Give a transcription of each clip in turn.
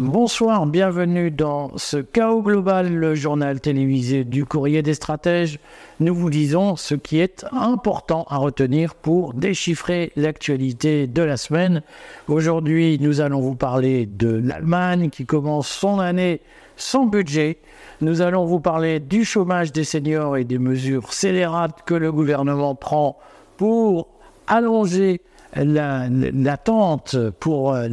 Bonsoir, bienvenue dans ce Chaos Global, le journal télévisé du courrier des stratèges. Nous vous disons ce qui est important à retenir pour déchiffrer l'actualité de la semaine. Aujourd'hui, nous allons vous parler de l'Allemagne qui commence son année sans budget. Nous allons vous parler du chômage des seniors et des mesures scélérates que le gouvernement prend pour allonger l'attente pour euh,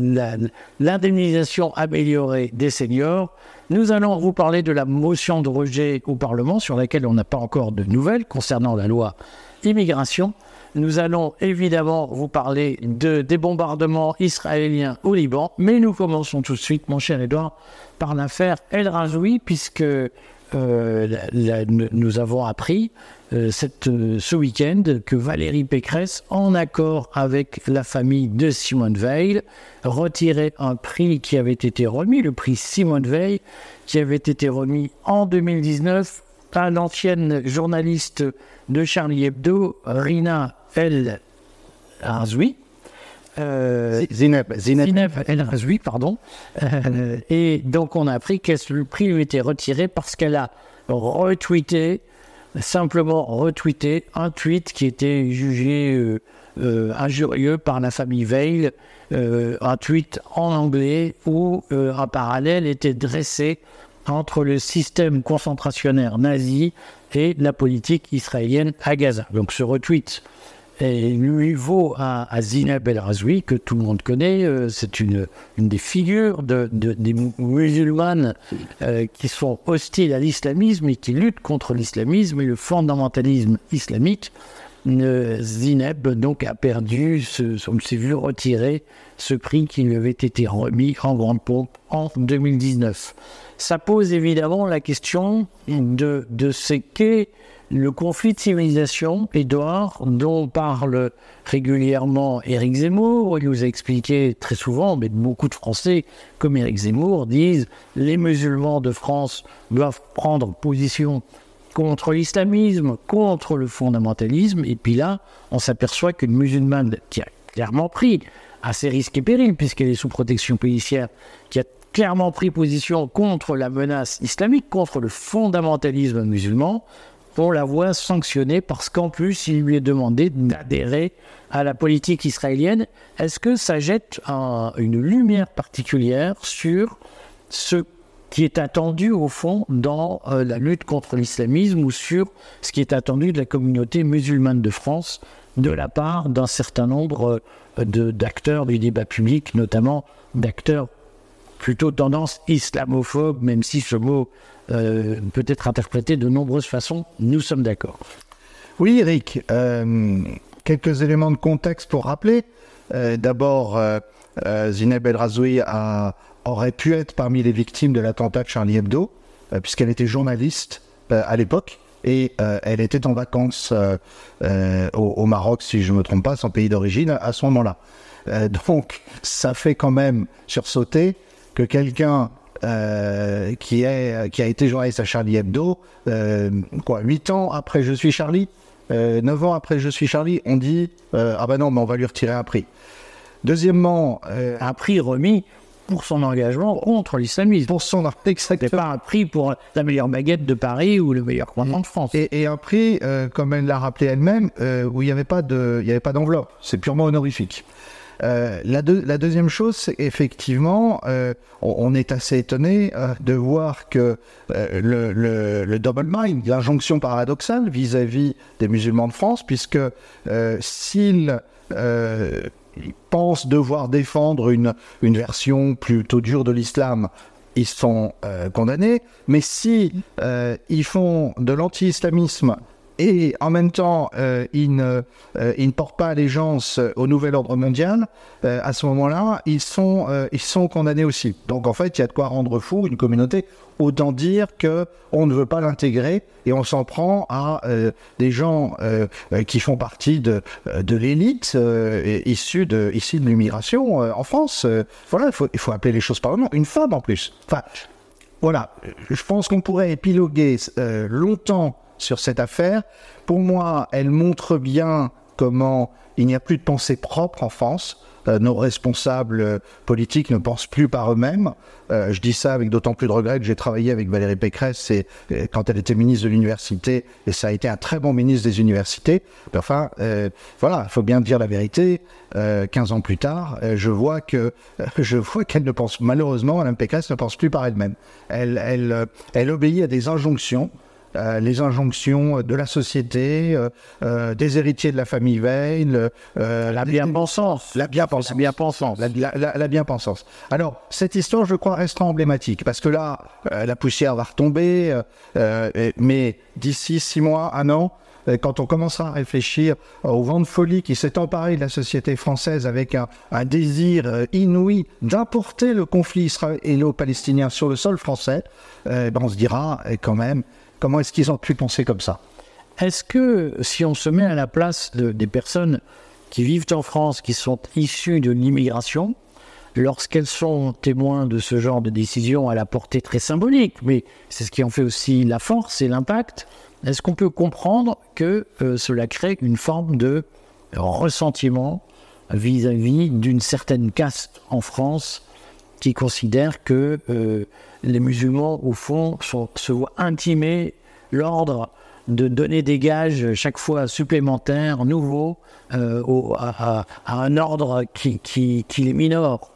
l'indemnisation améliorée des seniors. Nous allons vous parler de la motion de rejet au Parlement sur laquelle on n'a pas encore de nouvelles concernant la loi immigration. Nous allons évidemment vous parler de, des bombardements israéliens au Liban, mais nous commençons tout de suite, mon cher Edouard, par l'affaire El Razoui, puisque euh, nous avons appris euh, euh, ce week-end que Valérie Pécresse, en accord avec la famille de Simone Veil, retirait un prix qui avait été remis, le prix Simone Veil, qui avait été remis en 2019 à l'ancienne journaliste de Charlie Hebdo, Rina El Razoui. Euh, Zineb, Zineb. El Razoui, pardon. Euh, et donc on a appris que le prix lui était retiré parce qu'elle a retweeté simplement retweeté un tweet qui était jugé euh, injurieux par la famille Veil, un tweet en anglais où un parallèle était dressé entre le système concentrationnaire nazi et la politique israélienne à Gaza. Donc ce retweet et lui vaut à, Zineb El Razoui, que tout le monde connaît. Euh, c'est une, des figures de, de des musulmanes euh, qui sont hostiles à l'islamisme et qui luttent contre l'islamisme et le fondamentalisme islamique. Euh, Zineb donc a perdu, on s'est vu retirer ce prix qui lui avait été remis en grande pompe en 2019. Ça pose évidemment la question de ce qu'est le conflit de civilisation, Edouard, dont parle régulièrement Éric Zemmour, il nous a expliqué très souvent, mais beaucoup de Français, comme Éric Zemmour, disent les musulmans de France doivent prendre position contre l'islamisme, contre le fondamentalisme, et puis là, on s'aperçoit qu'une musulmane qui a clairement pris à ses risques et périls, puisqu'elle est sous protection policière, qui a clairement pris position contre la menace islamique, contre le fondamentalisme musulman, on la voit sanctionnée parce qu'en plus, il lui est demandé d'adhérer à la politique israélienne. Est-ce que ça jette une lumière particulière sur ce qui est attendu au fond dans euh, la lutte contre l'islamisme ou sur ce qui est attendu de la communauté musulmane de France de la part d'un certain nombre euh, d'acteurs du débat public, notamment d'acteurs plutôt tendance islamophobe, même si ce mot euh, peut être interprété de nombreuses façons. Nous sommes d'accord. Oui, Eric. Euh, quelques éléments de contexte pour rappeler. Euh, D'abord, Zineb El Razoui aurait pu être parmi les victimes de l'attentat de Charlie Hebdo, puisqu'elle était journaliste à l'époque et elle était en vacances au, Maroc, si je ne me trompe pas, son pays d'origine, à ce moment-là. donc, ça fait quand même sursauter que quelqu'un euh, qui, est, qui a été journaliste à Charlie Hebdo, euh, quoi, 8 ans après Je suis Charlie, euh, 9 ans après Je suis Charlie, on dit euh, Ah ben non, mais on va lui retirer un prix. Deuxièmement, un prix remis pour son engagement contre l'islamisme. Pour son exactement. pas un prix pour la meilleure baguette de Paris ou le meilleur croissant de France. Et, et un prix, comme elle l'a rappelé elle-même, où il n'y avait pas de, il y avait pas d'enveloppe. C'est purement honorifique. Euh, la, deux, la, deuxième chose, c'est effectivement, euh, on, est assez étonné euh, de voir que le, le, le, double mind, l'injonction paradoxale vis-à-vis -vis des musulmans de France, puisque s'ils pensent devoir défendre une, une version plutôt dure de l'islam, ils sont condamnés, mais si ils font de l'anti-islamisme et en même temps, euh, ils, ne, euh, pas allégeance au nouvel ordre mondial, euh, à ce moment-là, ils, sont, euh, ils sont condamnés aussi. Donc en fait, il y a de quoi rendre fou une communauté. Autant dire que on ne veut pas l'intégrer et on s'en prend à euh, des gens euh, qui font partie de, l'élite issue de, de l'immigration en France. voilà, il faut, il faut appeler les choses par le nom. Une femme en plus. Enfin, voilà, je pense qu'on pourrait épiloguer longtemps sur cette affaire. Pour moi, elle montre bien comment il n'y a plus de pensée propre en France. Euh, nos responsables politiques ne pensent plus par eux-mêmes. Euh, je dis ça avec d'autant plus de regret que j'ai travaillé avec Valérie Pécresse et, quand elle était ministre de l'université, et ça a été un très bon ministre des universités. enfin, euh, voilà, il faut bien dire la vérité. 15 ans plus tard, je vois que je vois qu'elle ne pense malheureusement, Mme Pécresse ne pense plus par elle-même. Elle, elle, elle obéit à des injonctions euh, les injonctions de la société, euh, euh, des héritiers de la famille Veil, la bien-pensance. La bien-pensance. La bien-pensance. La, bien-pensance. Alors, cette histoire, je crois, restera emblématique, parce que là, la poussière va retomber, mais d'ici six mois, un an, quand on commencera à réfléchir au vent de folie qui s'est emparé de la société française avec un, désir inouï d'importer le conflit israélo-palestinien sur le sol français, ben on se dira quand même, Comment est-ce qu'ils ont pu penser comme ça? Est-ce que si on se met à la place des personnes qui vivent en France, qui sont issues de l'immigration, lorsqu'elles sont témoins de ce genre de décision à la portée très symbolique, mais c'est ce qui en fait aussi la force et l'impact, est-ce qu'on peut comprendre que euh, cela crée une forme de ressentiment vis-à-vis d'une certaine caste en France qui considère que euh, les musulmans, au fond, se voient intimer l'ordre de donner des gages chaque fois supplémentaires, nouveaux, euh, à, un ordre qui, les minore.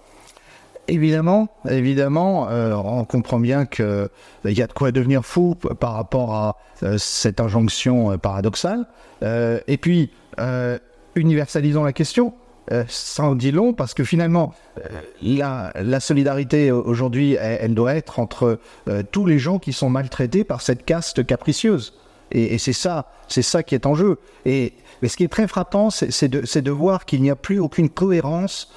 Évidemment, évidemment, euh, on comprend bien qu'il y a de quoi devenir fou par rapport à cette injonction paradoxale. et puis, universalisons la question euh, ça en dit long parce que finalement, euh, la, solidarité aujourd'hui, elle, doit être entre euh, tous les gens qui sont maltraités par cette caste capricieuse. Et, c'est ça, c'est ça qui est en jeu. Mais ce qui est très frappant, c'est de, voir qu'il n'y a plus aucune cohérence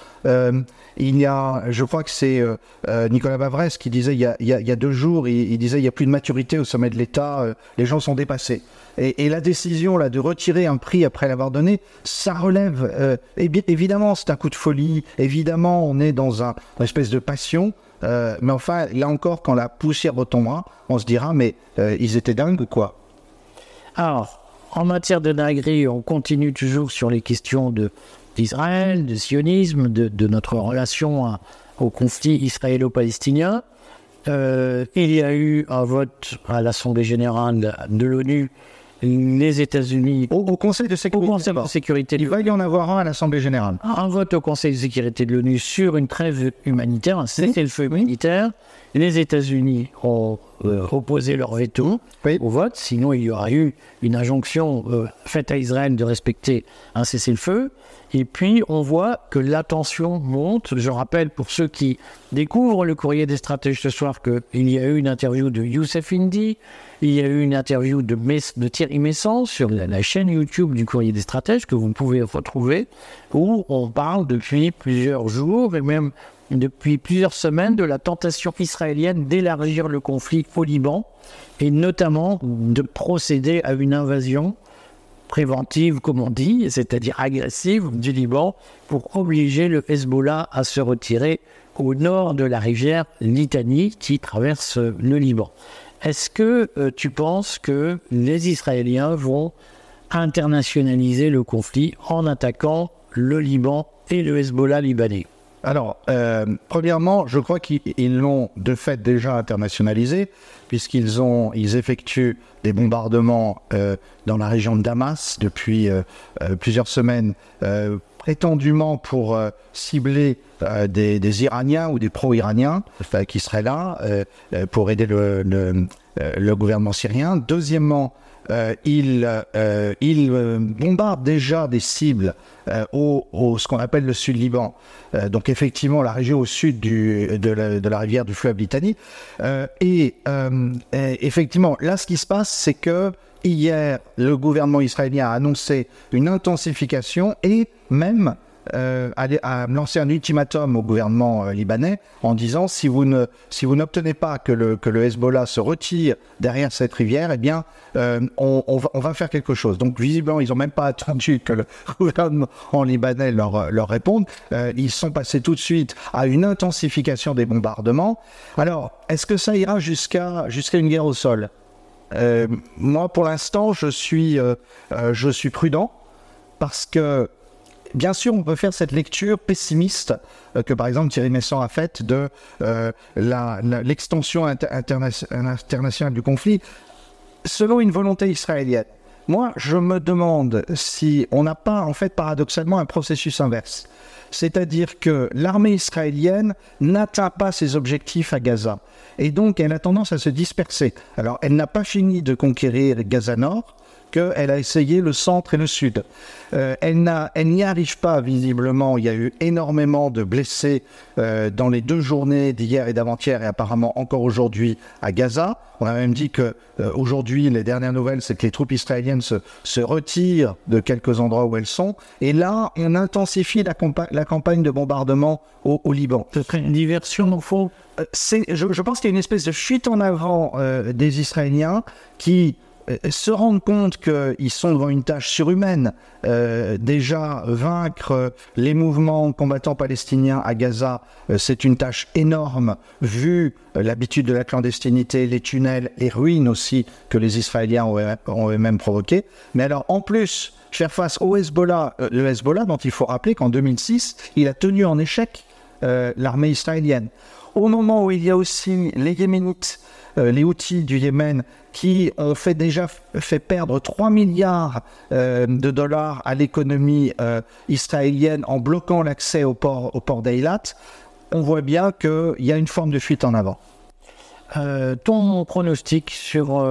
il y a, je crois que c'est euh, euh, Nicolas Bavresse qui disait il y a, deux jours, il, disait il n'y a plus de maturité au sommet de l'État, euh, les gens sont dépassés. Et, la décision là de retirer un prix après l'avoir donné, ça relève. évidemment, c'est un coup de folie. Évidemment, on est dans un, une espèce de passion. mais enfin, là encore, quand la poussière retombera, on se dira mais ils étaient dingues quoi? Alors, en matière de dinguerie, on continue toujours sur les questions de d'Israël, du sionisme, de, notre relation au conflit israélo-palestinien. Euh, il y a eu un vote à l'Assemblée générale de l'ONU les États-Unis au, Conseil de sécurité. Il va y en avoir un à l'Assemblée générale. Un vote au Conseil de sécurité de l'ONU sur une trêve humanitaire, un cessez-le-feu humanitaire. Les États-Unis ont euh, opposé leur veto au vote, sinon il y aura eu une injonction euh, faite à Israël de respecter un cessez-le-feu. Et puis, on voit que l'attention monte. Je rappelle pour ceux qui découvrent le courrier des stratèges ce soir qu'il y a eu une interview de Youssef Indy, il y a eu une interview de, Thierry Messan sur la, chaîne YouTube du courrier des stratèges que vous pouvez retrouver, où on parle depuis plusieurs jours et même depuis plusieurs semaines de la tentation israélienne d'élargir le conflit au Liban et notamment de procéder à une invasion préventive, comme on dit, c'est-à-dire agressive du Liban, pour obliger le Hezbollah à se retirer au nord de la rivière Litanie qui traverse le Liban. Est-ce que euh, tu penses que les Israéliens vont internationaliser le conflit en attaquant le Liban et le Hezbollah libanais? Alors, euh, premièrement, je crois qu'ils l'ont de fait déjà internationalisé, puisqu'ils ont, ils effectuent des bombardements euh, dans la région de Damas depuis euh, plusieurs semaines, prétendument pour cibler des, Iraniens ou des pro-Iraniens qui seraient là pour aider le, gouvernement syrien. Deuxièmement, il, euh, il euh, bombarde déjà des cibles au, ce qu'on appelle le Sud-Liban. donc effectivement, la région au sud du, de, la, rivière du fleuve Litanie. Et, effectivement, là, ce qui se passe, c'est que hier, le gouvernement israélien a annoncé une intensification et même euh, à, lancer un ultimatum au gouvernement euh, libanais en disant si vous ne si vous n'obtenez pas que le que le Hezbollah se retire derrière cette rivière, eh bien euh, on, on, va, faire quelque chose. Donc visiblement ils n'ont même pas attendu que le gouvernement libanais leur leur réponde. ils sont passés tout de suite à une intensification des bombardements. Alors est-ce que ça ira jusqu'à jusqu'à une guerre au sol? Moi, pour l'instant, je suis, je suis prudent parce que bien sûr, on peut faire cette lecture pessimiste euh, que, par exemple, Thierry Messant a faite de euh, l'extension internationale du conflit selon une volonté israélienne. Moi, je me demande si on n'a pas, en fait, paradoxalement, un processus inverse. C'est-à-dire que l'armée israélienne n'atteint pas ses objectifs à Gaza. Et donc, elle a tendance à se disperser. Alors, elle n'a pas fini de conquérir Gaza Nord, qu'elle a essayé le centre et le sud. Euh, elle n'y arrive pas visiblement. Il y a eu énormément de blessés euh, dans les deux journées d'hier et d'avant-hier et apparemment encore aujourd'hui à Gaza. On a même dit que euh, aujourd'hui, les dernières nouvelles, c'est que les troupes israéliennes se, se, retirent de quelques endroits où elles sont. Et là, on intensifie la, la campagne de bombardement au, au Liban. Ce serait une diversion au fond? Je, je, pense qu'il y a une espèce de fuite en avant des Israéliens qui euh, se rendre compte qu'ils sont devant une tâche surhumaine. Euh, déjà, vaincre les mouvements combattants palestiniens à Gaza, euh, c'est une tâche énorme, vu l'habitude de la clandestinité, les tunnels, les ruines aussi que les Israéliens ont, eux-mêmes provoquées. Mais alors, en plus, faire face au Hezbollah, le Hezbollah dont il faut rappeler qu'en 2006, il a tenu en échec l'armée israélienne. Au moment où il y a aussi les Yéménites, les outils du Yémen qui ont fait déjà fait perdre 3 milliards euh, de dollars à l'économie euh, israélienne en bloquant l'accès au port, au port d'Eilat, on voit bien qu'il y a une forme de fuite en avant. Euh, ton pronostic sur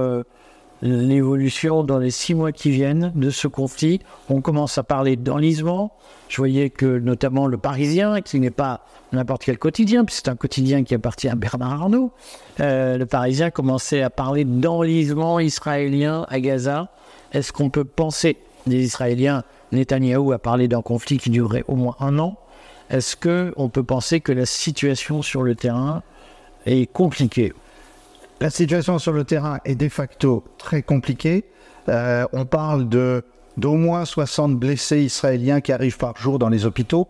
l'évolution dans les six mois qui viennent de ce conflit, on commence à parler d'enlisement. Je voyais que notamment le Parisien, qui n'est pas n'importe quel quotidien, puisque c'est un quotidien qui appartient à Bernard Arnault. Euh, le Parisien commençait à parler d'enlisement israélien à Gaza. Est-ce qu'on peut penser, des Israéliens, Netanyahou a parlé d'un conflit qui durerait au moins un an. Est-ce qu'on peut penser que la situation sur le terrain est compliquée La situation sur le terrain est de facto très compliquée. Euh, on parle de d'au moins 60 blessés israéliens qui arrivent par jour dans les hôpitaux.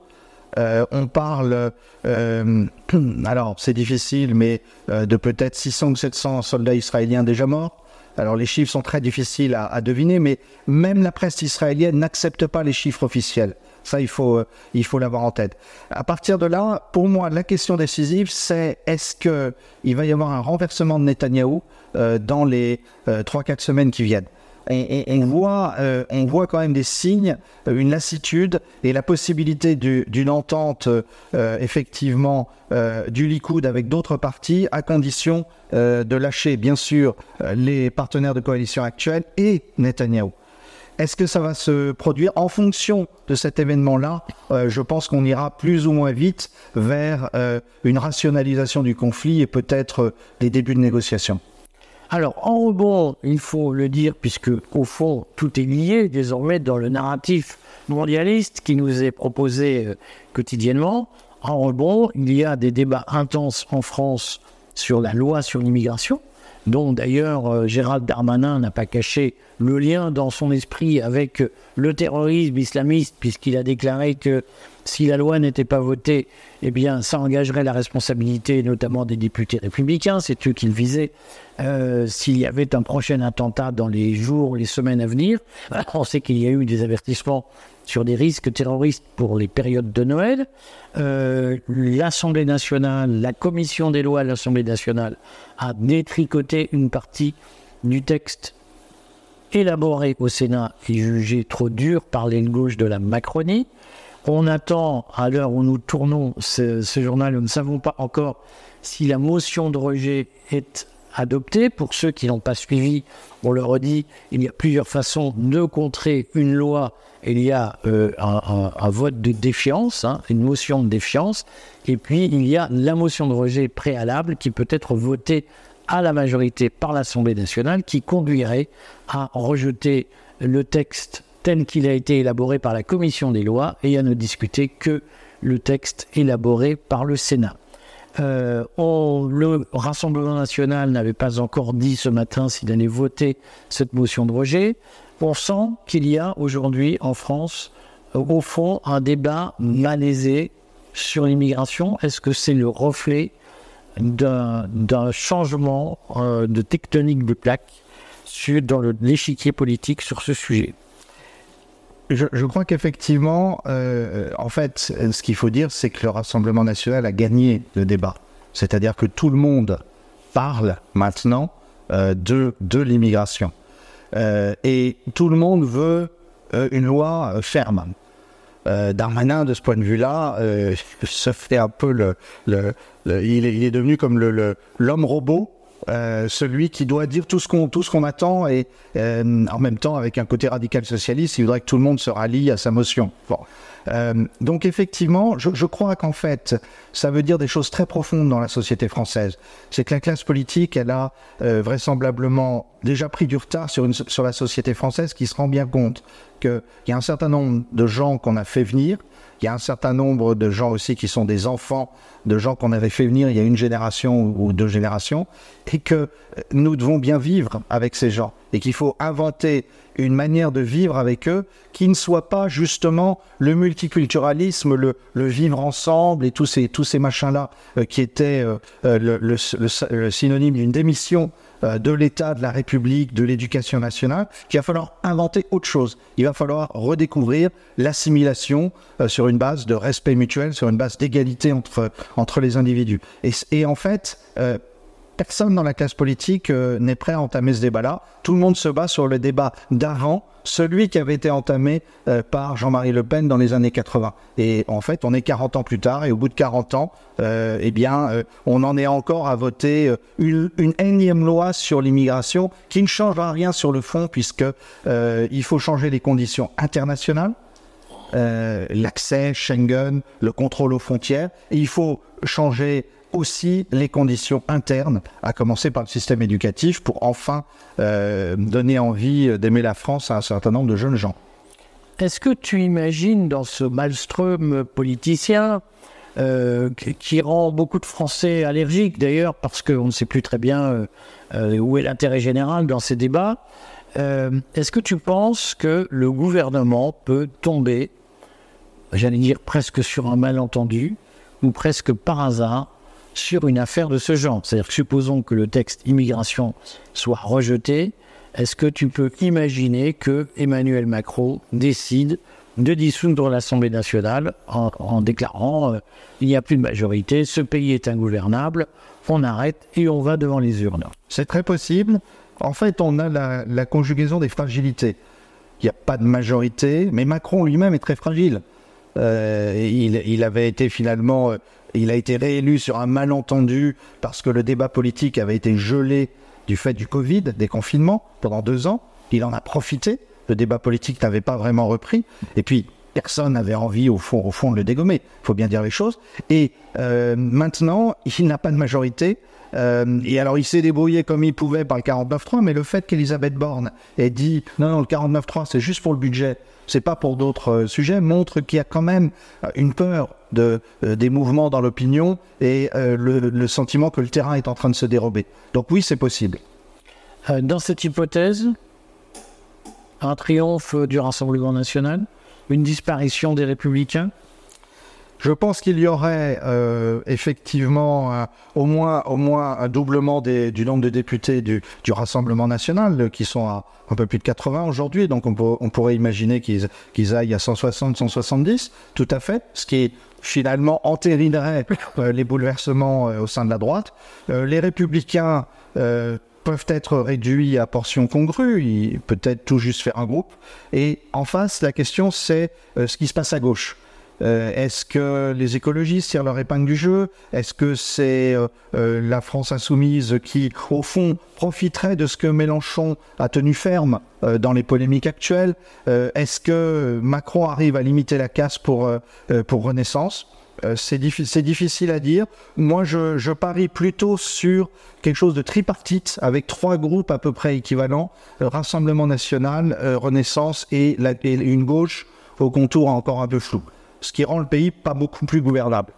Euh, on parle, euh, alors c'est difficile, mais de peut-être 600 ou 700 soldats israéliens déjà morts. Alors les chiffres sont très difficiles à, deviner, mais même la presse israélienne n'accepte pas les chiffres officiels. Ça, il faut, il faut l'avoir en tête. À partir de là, pour moi, la question décisive, c'est est-ce qu'il va y avoir un renversement de Netanyahou dans les 3-4 semaines qui viennent? On, voit, euh, on voit quand même des signes, euh, une lassitude et la possibilité d'une entente euh, effectivement du Likoud avec d'autres partis à condition de lâcher bien sûr les partenaires de coalition actuels et Netanyahou. Est-ce que ça va se produire en fonction de cet événement-là? Je pense qu'on ira plus ou moins vite vers une rationalisation du conflit et peut-être des débuts de négociations. Alors, en rebond, il faut le dire, puisque au fond, tout est lié désormais dans le narratif mondialiste qui nous est proposé euh, quotidiennement. En rebond, il y a des débats intenses en France sur la loi sur l'immigration, dont d'ailleurs euh, Gérald Darmanin n'a pas caché le lien dans son esprit avec le terrorisme islamiste, puisqu'il a déclaré que si la loi n'était pas votée, eh bien, ça engagerait la responsabilité notamment des députés républicains, c'est eux qu'il visait, euh, s'il y avait un prochain attentat dans les jours, les semaines à venir. On sait qu'il y a eu des avertissements sur des risques terroristes pour les périodes de Noël. Euh, L'Assemblée nationale, la commission des lois de l'Assemblée nationale a détricoté une partie du texte élaboré au Sénat et jugé trop dur par l'aile gauche de la Macronie. On attend, à l'heure où nous tournons ce, journal, nous ne savons pas encore si la motion de rejet est adoptée. Pour ceux qui n'ont pas suivi, on le redit, il y a plusieurs façons de contrer une loi. Il y a euh, un, vote de défiance, hein, une motion de défiance, et puis il y a la motion de rejet préalable qui peut être votée à la majorité par l'Assemblée nationale, qui conduirait à rejeter le texte tel qu'il a été élaboré par la commission des lois et à ne discuter que le texte élaboré par le Sénat. Euh, le Rassemblement national n'avait pas encore dit ce matin s'il allait voter cette motion de rejet. On sent qu'il y a aujourd'hui en France, euh, au fond, un débat malaisé sur l'immigration. Est-ce que c'est le reflet d'un changement euh, de tectonique de plaques sur, dans l'échiquier politique sur ce sujet? Je, crois qu'effectivement, en fait, ce qu'il faut dire, c'est que le Rassemblement national a gagné le débat. C'est-à-dire que tout le monde parle maintenant de, de l'immigration. et tout le monde veut une loi ferme. Euh, Darmanin, de ce point de vue-là, euh, se fait un peu le, le, il, est, devenu comme le l'homme robot. Euh, celui qui doit dire tout ce qu'on tout ce qu'on attend et en même temps avec un côté radical socialiste, il voudrait que tout le monde se rallie à sa motion. Bon. donc effectivement, je, je crois qu'en fait, ça veut dire des choses très profondes dans la société française. C'est que la classe politique, elle a vraisemblablement déjà pris du retard sur, une, sur la société française qui se rend bien compte qu'il y a un certain nombre de gens qu'on a fait venir, il y a un certain nombre de gens aussi qui sont des enfants de gens qu'on avait fait venir il y a une génération ou deux générations, et que nous devons bien vivre avec ces gens, et qu'il faut inventer une manière de vivre avec eux qui ne soit pas justement le multiculturalisme, le, vivre ensemble et tous ces, tous ces machins-là euh, qui étaient euh, euh, le, synonyme d'une démission de l'État, de la République, de l'éducation nationale, qu'il va falloir inventer autre chose. Il va falloir redécouvrir l'assimilation sur une base de respect mutuel, sur une base d'égalité entre, entre les individus. Et, et en fait, personne dans la classe politique euh, n'est prêt à entamer ce débat-là. Tout le monde se bat sur le débat d'avant, celui qui avait été entamé euh, par Jean-Marie Le Pen dans les années 80. Et en fait, on est 40 ans plus tard, et au bout de 40 ans, euh, eh bien, on en est encore à voter une, énième loi sur l'immigration qui ne changera rien sur le fond, puisque il faut changer les conditions internationales. l'accès Schengen, le contrôle aux frontières, il faut changer aussi les conditions internes, à commencer par le système éducatif, pour enfin euh, donner envie d'aimer la France à un certain nombre de jeunes gens. Est-ce que tu imagines dans ce maelstrom politicien euh, qui rend beaucoup de Français allergiques d'ailleurs parce qu'on ne sait plus très bien euh, où est l'intérêt général dans ces débats, est-ce que tu penses que le gouvernement peut tomber, j'allais dire presque sur un malentendu, ou presque par hasard, sur une affaire de ce genre. C'est-à-dire que supposons que le texte immigration soit rejeté, est-ce que tu peux imaginer que Emmanuel Macron décide de dissoudre l'Assemblée nationale en, déclarant euh, il n'y a plus de majorité, ce pays est ingouvernable, on arrête et on va devant les urnes C'est très possible. En fait, on a la, conjugaison des fragilités. Il n'y a pas de majorité, mais Macron lui-même est très fragile. Euh, il, avait été finalement euh, il a été réélu sur un malentendu parce que le débat politique avait été gelé du fait du Covid, des confinements, pendant deux ans. Il en a profité. Le débat politique n'avait pas vraiment repris. Et puis, personne n'avait envie, au fond, au fond, de le dégommer. Il faut bien dire les choses. Et euh, maintenant, il n'a pas de majorité. Euh, et alors, il s'est débrouillé comme il pouvait par le 49.3, mais le fait qu'Elisabeth Borne ait dit non, non, le 49.3, c'est juste pour le budget, c'est pas pour d'autres euh, sujets, montre qu'il y a quand même une peur de, des mouvements dans l'opinion et le, sentiment que le terrain est en train de se dérober. Donc, oui, c'est possible. dans cette hypothèse, un triomphe du Rassemblement national, une disparition des Républicains? Je pense qu'il y aurait euh, effectivement au, moins, au moins un doublement du nombre de députés du, du Rassemblement national, qui sont à un peu plus de 80 aujourd'hui. Donc on, pourrait imaginer qu'ils qu'ils aillent à 160, 170, tout à fait, ce qui finalement entérinerait euh, les bouleversements euh, au sein de la droite. les républicains peuvent être réduits à portions congrues, peut-être tout juste faire un groupe. Et en face, la question, c'est ce qui se passe à gauche. Euh, est-ce que les écologistes tirent leur épingle du jeu? Est-ce que c'est euh, euh, la France insoumise qui, au fond, profiterait de ce que Mélenchon a tenu ferme dans les polémiques actuelles? Est-ce que Macron arrive à limiter la casse pour, pour Renaissance? C'est difficile à dire. Moi, je, parie plutôt sur quelque chose de tripartite avec trois groupes à peu près équivalents Rassemblement national, Renaissance et, une gauche au contour encore un peu flou ce qui rend le pays pas beaucoup plus gouvernable.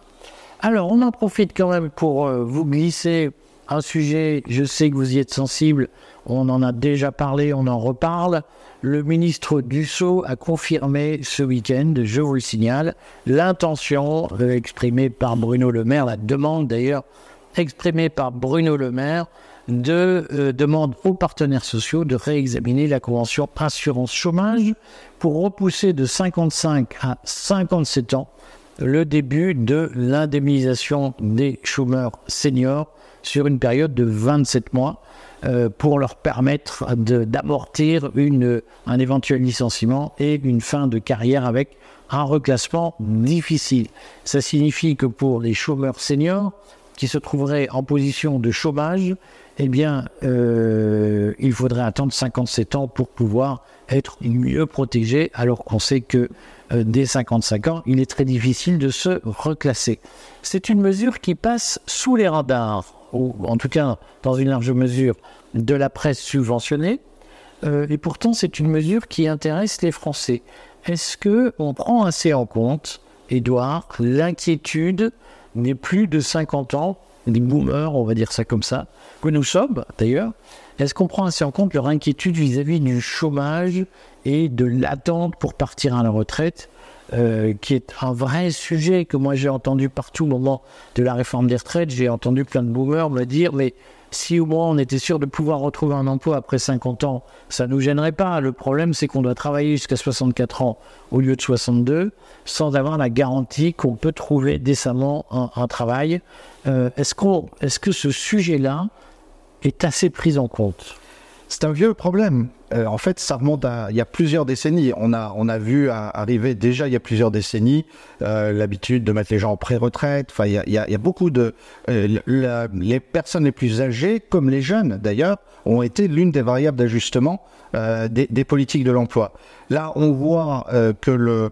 Alors, on en profite quand même pour euh, vous glisser un sujet, je sais que vous y êtes sensible, on en a déjà parlé, on en reparle. Le ministre Dussault a confirmé ce week-end, je vous le signale, l'intention exprimée par Bruno Le Maire, la demande d'ailleurs exprimée par Bruno Le Maire de euh, demande aux partenaires sociaux de réexaminer la convention assurance chômage pour repousser de 55 à 57 ans le début de l'indemnisation des chômeurs seniors sur une période de 27 mois euh, pour leur permettre d'amortir un éventuel licenciement et une fin de carrière avec un reclassement difficile. Ça signifie que pour les chômeurs seniors qui se trouveraient en position de chômage, eh bien, euh, il faudrait attendre 57 ans pour pouvoir être mieux protégé, alors qu'on sait que euh, dès 55 ans, il est très difficile de se reclasser. C'est une mesure qui passe sous les radars, ou en tout cas dans une large mesure de la presse subventionnée, euh, et pourtant c'est une mesure qui intéresse les Français. Est-ce que on prend assez en compte, Edouard, l'inquiétude des plus de 50 ans des boomers, on va dire ça comme ça, que nous sommes d'ailleurs, est-ce qu'on prend assez en compte leur inquiétude vis-à-vis du chômage et de l'attente pour partir à la retraite, euh, qui est un vrai sujet que moi j'ai entendu partout au moment de la réforme des retraites. J'ai entendu plein de boomers me dire, mais si au moins on était sûr de pouvoir retrouver un emploi après 50 ans, ça ne nous gênerait pas. Le problème, c'est qu'on doit travailler jusqu'à 64 ans au lieu de 62 sans avoir la garantie qu'on peut trouver décemment un, travail. Euh, est-ce, qu'on, est-ce que ce sujet-là est assez pris en compte? C'est un vieux problème. Euh, en fait, ça remonte à il y a plusieurs décennies. On a, on a vu arriver déjà il y a plusieurs décennies euh, l'habitude de mettre les gens en pré-retraite. Enfin, il y a, il y a, beaucoup de euh, les personnes les plus âgées, comme les jeunes d'ailleurs, ont été l'une des variables d'ajustement des, des, politiques de l'emploi. Là, on voit que le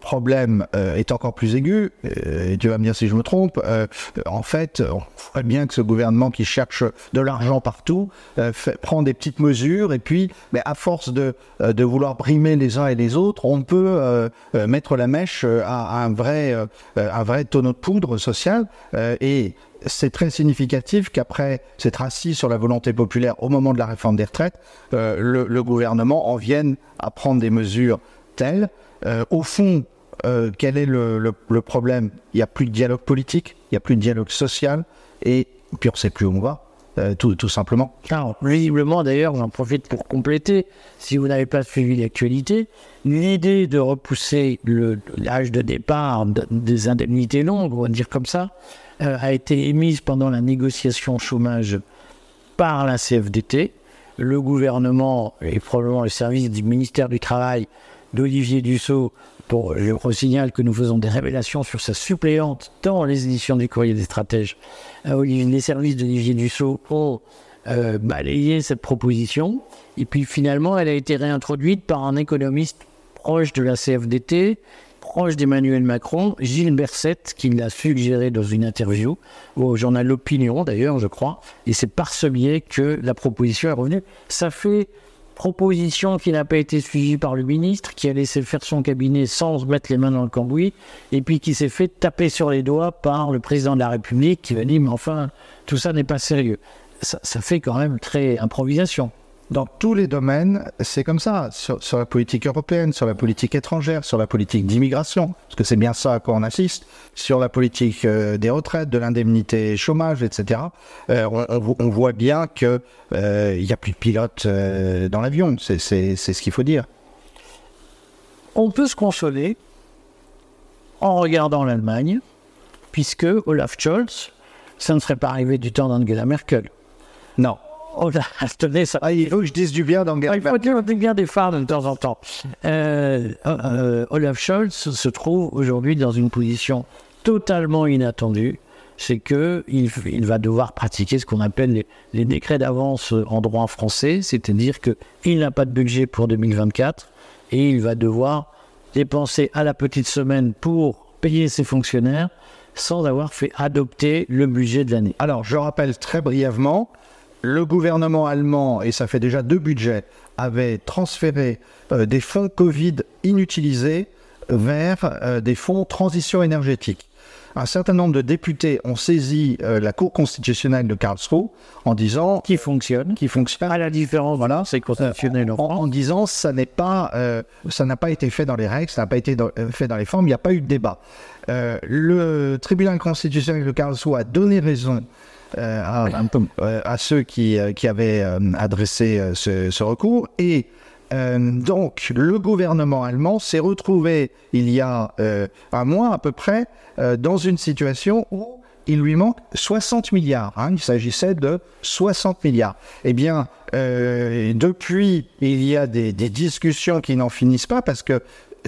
problème euh, est encore plus aigu, euh, et tu vas me dire si je me trompe, euh, en fait, on voit bien que ce gouvernement qui cherche de l'argent partout prend des petites mesures, et puis, à force de, vouloir brimer les uns et les autres, on peut mettre la mèche à, un, vrai, tonneau de poudre social, et c'est très significatif qu'après s'être assis sur la volonté populaire au moment de la réforme des retraites, le, gouvernement en vienne à prendre des mesures telles au fond, euh, quel est le, problème? Il n'y a plus de dialogue politique, il n'y a plus de dialogue social, et puis on ne sait plus où on va. Euh, tout, simplement. Alors, visiblement, d'ailleurs, j'en profite pour compléter, si vous n'avez pas suivi l'actualité, l'idée de repousser l'âge de départ des indemnités longues, on va dire comme ça, a été émise pendant la négociation chômage par la CFDT. Le gouvernement et probablement le service du ministère du Travail d'Olivier Dussault. Pour, je vous signale que nous faisons des révélations sur sa suppléante dans les éditions du Courrier des Stratèges. Euh, les services d'Olivier Dussault ont euh, balayé cette proposition. Et puis finalement, elle a été réintroduite par un économiste proche de la CFDT, proche d'Emmanuel Macron, Gilles Berset, qui l'a suggéré dans une interview au journal L'Opinion d'ailleurs, je crois. Et c'est par ce biais que la proposition est revenue. Ça fait proposition qui n'a pas été suivie par le ministre, qui a laissé faire son cabinet sans mettre les mains dans le cambouis, et puis qui s'est fait taper sur les doigts par le président de la République, qui va dire, mais enfin, tout ça n'est pas sérieux. Ça fait quand même très improvisation dans tous les domaines, c'est comme ça. Sur, la politique européenne, sur la politique étrangère, sur la politique d'immigration, parce que c'est bien ça à quoi on assiste, sur la politique euh, des retraites, de l'indemnité chômage, etc. Euh, on, voit bien qu'il euh, n'y a plus de pilote dans l'avion. C'est ce qu'il faut dire. On peut se consoler en regardant l'Allemagne, puisque Olaf Scholz, ça ne serait pas arrivé du temps d'Angela Merkel. Non. Oh, tenez, ça. Ah, il faut que je dise du bien d'Angela Merkel. Il faut dire du bien des femmes de temps en temps. Euh, euh, Olaf Scholz se trouve aujourd'hui dans une position totalement inattendue. C'est qu'il il va devoir pratiquer ce qu'on appelle les, les décrets d'avance en droit français, c'est-à-dire qu'il n'a pas de budget pour 2024 et il va devoir dépenser à la petite semaine pour payer ses fonctionnaires sans avoir fait adopter le budget de l'année. Alors, je rappelle très brièvement, le gouvernement allemand, et ça fait déjà deux budgets, avait transféré euh, des fonds Covid inutilisés vers euh, des fonds transition énergétique. Un certain nombre de députés ont saisi euh, la Cour constitutionnelle de Karlsruhe en disant qui fonctionne, qui fonctionne à la différence, voilà, c'est constitutionnel en, en, disant ça n'est pas, ça n'a pas été fait dans les règles, ça n'a pas été fait dans les formes, il n'y a pas eu de débat. le tribunal constitutionnel de Karlsruhe a donné raison à, à, ceux qui, qui avaient adressé ce, recours. Et donc, le gouvernement allemand s'est retrouvé il y a un mois à peu près dans une situation où il lui manque 60 milliards. Hein. il s'agissait de 60 milliards. Eh bien, euh, depuis, il y a des, des discussions qui n'en finissent pas parce que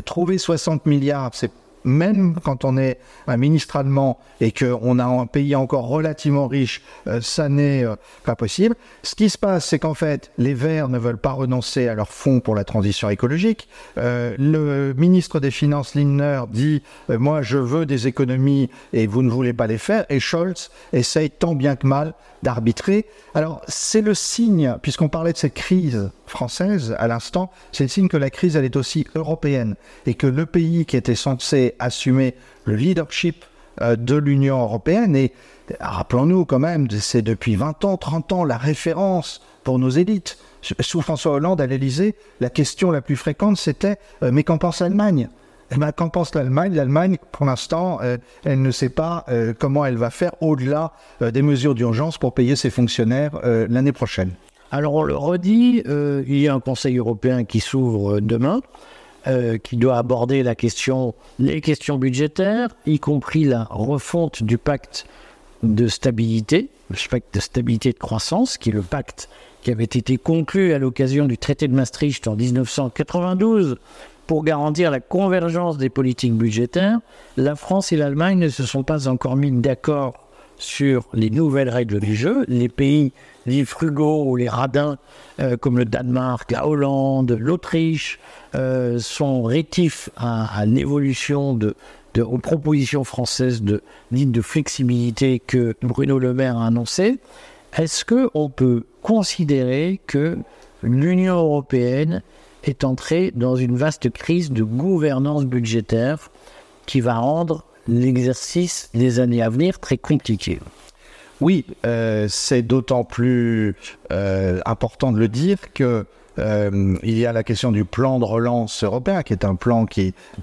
trouver 60 milliards, c'est même quand on est un ministre allemand et qu'on a un pays encore relativement riche, euh, ça n'est euh, pas possible. Ce qui se passe, c'est qu'en fait, les Verts ne veulent pas renoncer à leur fonds pour la transition écologique. Euh, le ministre des Finances, Lindner, dit Moi, je veux des économies et vous ne voulez pas les faire. Et Scholz essaye tant bien que mal d'arbitrer. Alors, c'est le signe, puisqu'on parlait de cette crise française à l'instant, c'est le signe que la crise, elle est aussi européenne et que le pays qui était censé assumer le leadership euh, de l'Union européenne et rappelons-nous quand même, c'est depuis 20 ans, 30 ans la référence pour nos élites. Sous François Hollande à l'Élysée, la question la plus fréquente c'était euh, mais qu'en pense l'Allemagne? Qu'en pense l'Allemagne L'Allemagne, pour l'instant, euh, elle ne sait pas euh, comment elle va faire au-delà euh, des mesures d'urgence pour payer ses fonctionnaires l'année prochaine. Alors on le redit, il y a un Conseil européen qui s'ouvre demain. qui doit aborder la question, les questions budgétaires, y compris la refonte du pacte de stabilité, le pacte de stabilité et de croissance, qui est le pacte qui avait été conclu à l'occasion du traité de Maastricht en 1992 pour garantir la convergence des politiques budgétaires, la France et l'Allemagne ne se sont pas encore mis d'accord sur les nouvelles règles du jeu. Les pays, les frugaux ou les radins, euh, comme le Danemark, la Hollande, l'Autriche, euh, sont rétifs à, l'évolution de, aux propositions françaises de ligne de flexibilité que Bruno Le Maire a annoncé. Est-ce qu'on peut considérer que l'Union européenne est entré dans une vaste crise de gouvernance budgétaire qui va rendre l'exercice des années à venir très compliqué. Oui, euh, c'est d'autant plus euh, important de le dire que euh, il y a la question du plan de relance européen, qui est un plan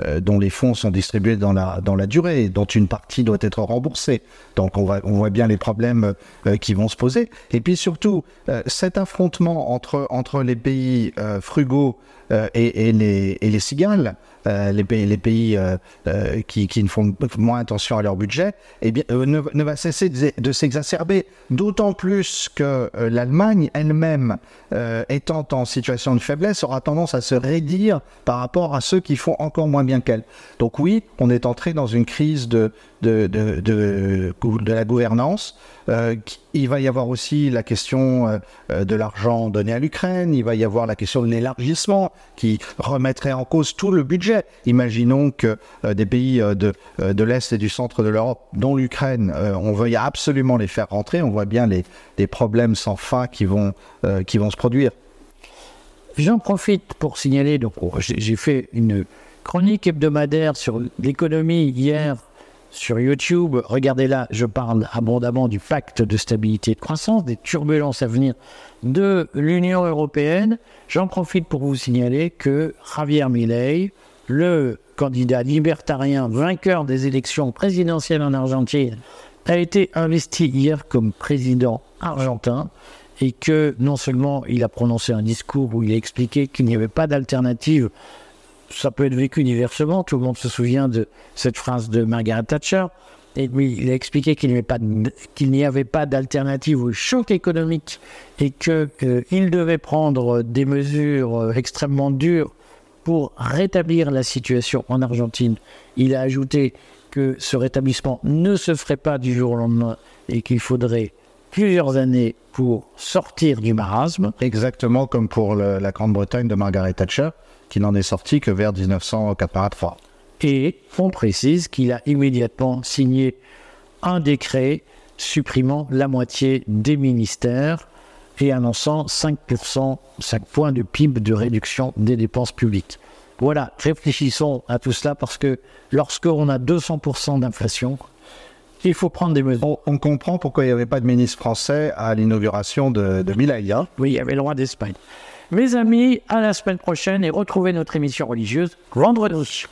euh, dont les fonds sont distribués dans la, dans la durée, dont une partie doit être remboursée. Donc on, voit bien les problèmes euh, qui vont se poser. Et puis surtout, cet affrontement entre, entre les pays frugaux et, et, les, et les cigales, euh, les pays, euh, euh, qui, ne font moins attention à leur budget, eh bien, ne, ne, va cesser de, de s'exacerber. D'autant plus que l'Allemagne elle-même, étant en situation de faiblesse, aura tendance à se raidir par rapport à ceux qui font encore moins bien qu'elle. Donc oui, on est entré dans une crise de, de, de, de, la gouvernance. Euh, il va y avoir aussi la question euh, de l'argent donné à l'Ukraine, il va y avoir la question de l'élargissement qui remettrait en cause tout le budget. Imaginons que euh, des pays de, de l'Est et du centre de l'Europe, dont l'Ukraine, on veuille absolument les faire rentrer, on voit bien les, les problèmes sans fin qui vont, qui vont se produire. J'en profite pour signaler, donc oh, j'ai fait une chronique hebdomadaire sur l'économie hier sur YouTube. Regardez là, je parle abondamment du pacte de stabilité et de croissance, des turbulences à venir de l'Union européenne. J'en profite pour vous signaler que Javier Milei, le candidat libertarien vainqueur des élections présidentielles en Argentine, a été investi hier comme président argentin et que non seulement il a prononcé un discours où il a expliqué qu'il n'y avait pas d'alternative ça peut être vécu diversement. Tout le monde se souvient de cette phrase de Margaret Thatcher. Et lui, il a expliqué qu'il n'y avait pas d'alternative au choc économique et qu'il devait prendre des mesures euh, extrêmement dures pour rétablir la situation en Argentine. Il a ajouté que ce rétablissement ne se ferait pas du jour au lendemain et qu'il faudrait plusieurs années pour sortir du marasme. Exactement comme pour la Grande-Bretagne de Margaret Thatcher qui n'en est sorti que vers 1983. Et on précise qu'il a immédiatement signé un décret supprimant la moitié des ministères et annonçant 5%, 5 points de PIB de réduction des dépenses publiques. Voilà, réfléchissons à tout cela parce que lorsqu'on a 200% d'inflation, il faut prendre des mesures. On, on comprend pourquoi il n'y avait pas de ministre français à l'inauguration de, de Milay. Hein oui, il y avait le roi d'Espagne. Mes amis, à la semaine prochaine et retrouvez notre émission religieuse vendredi.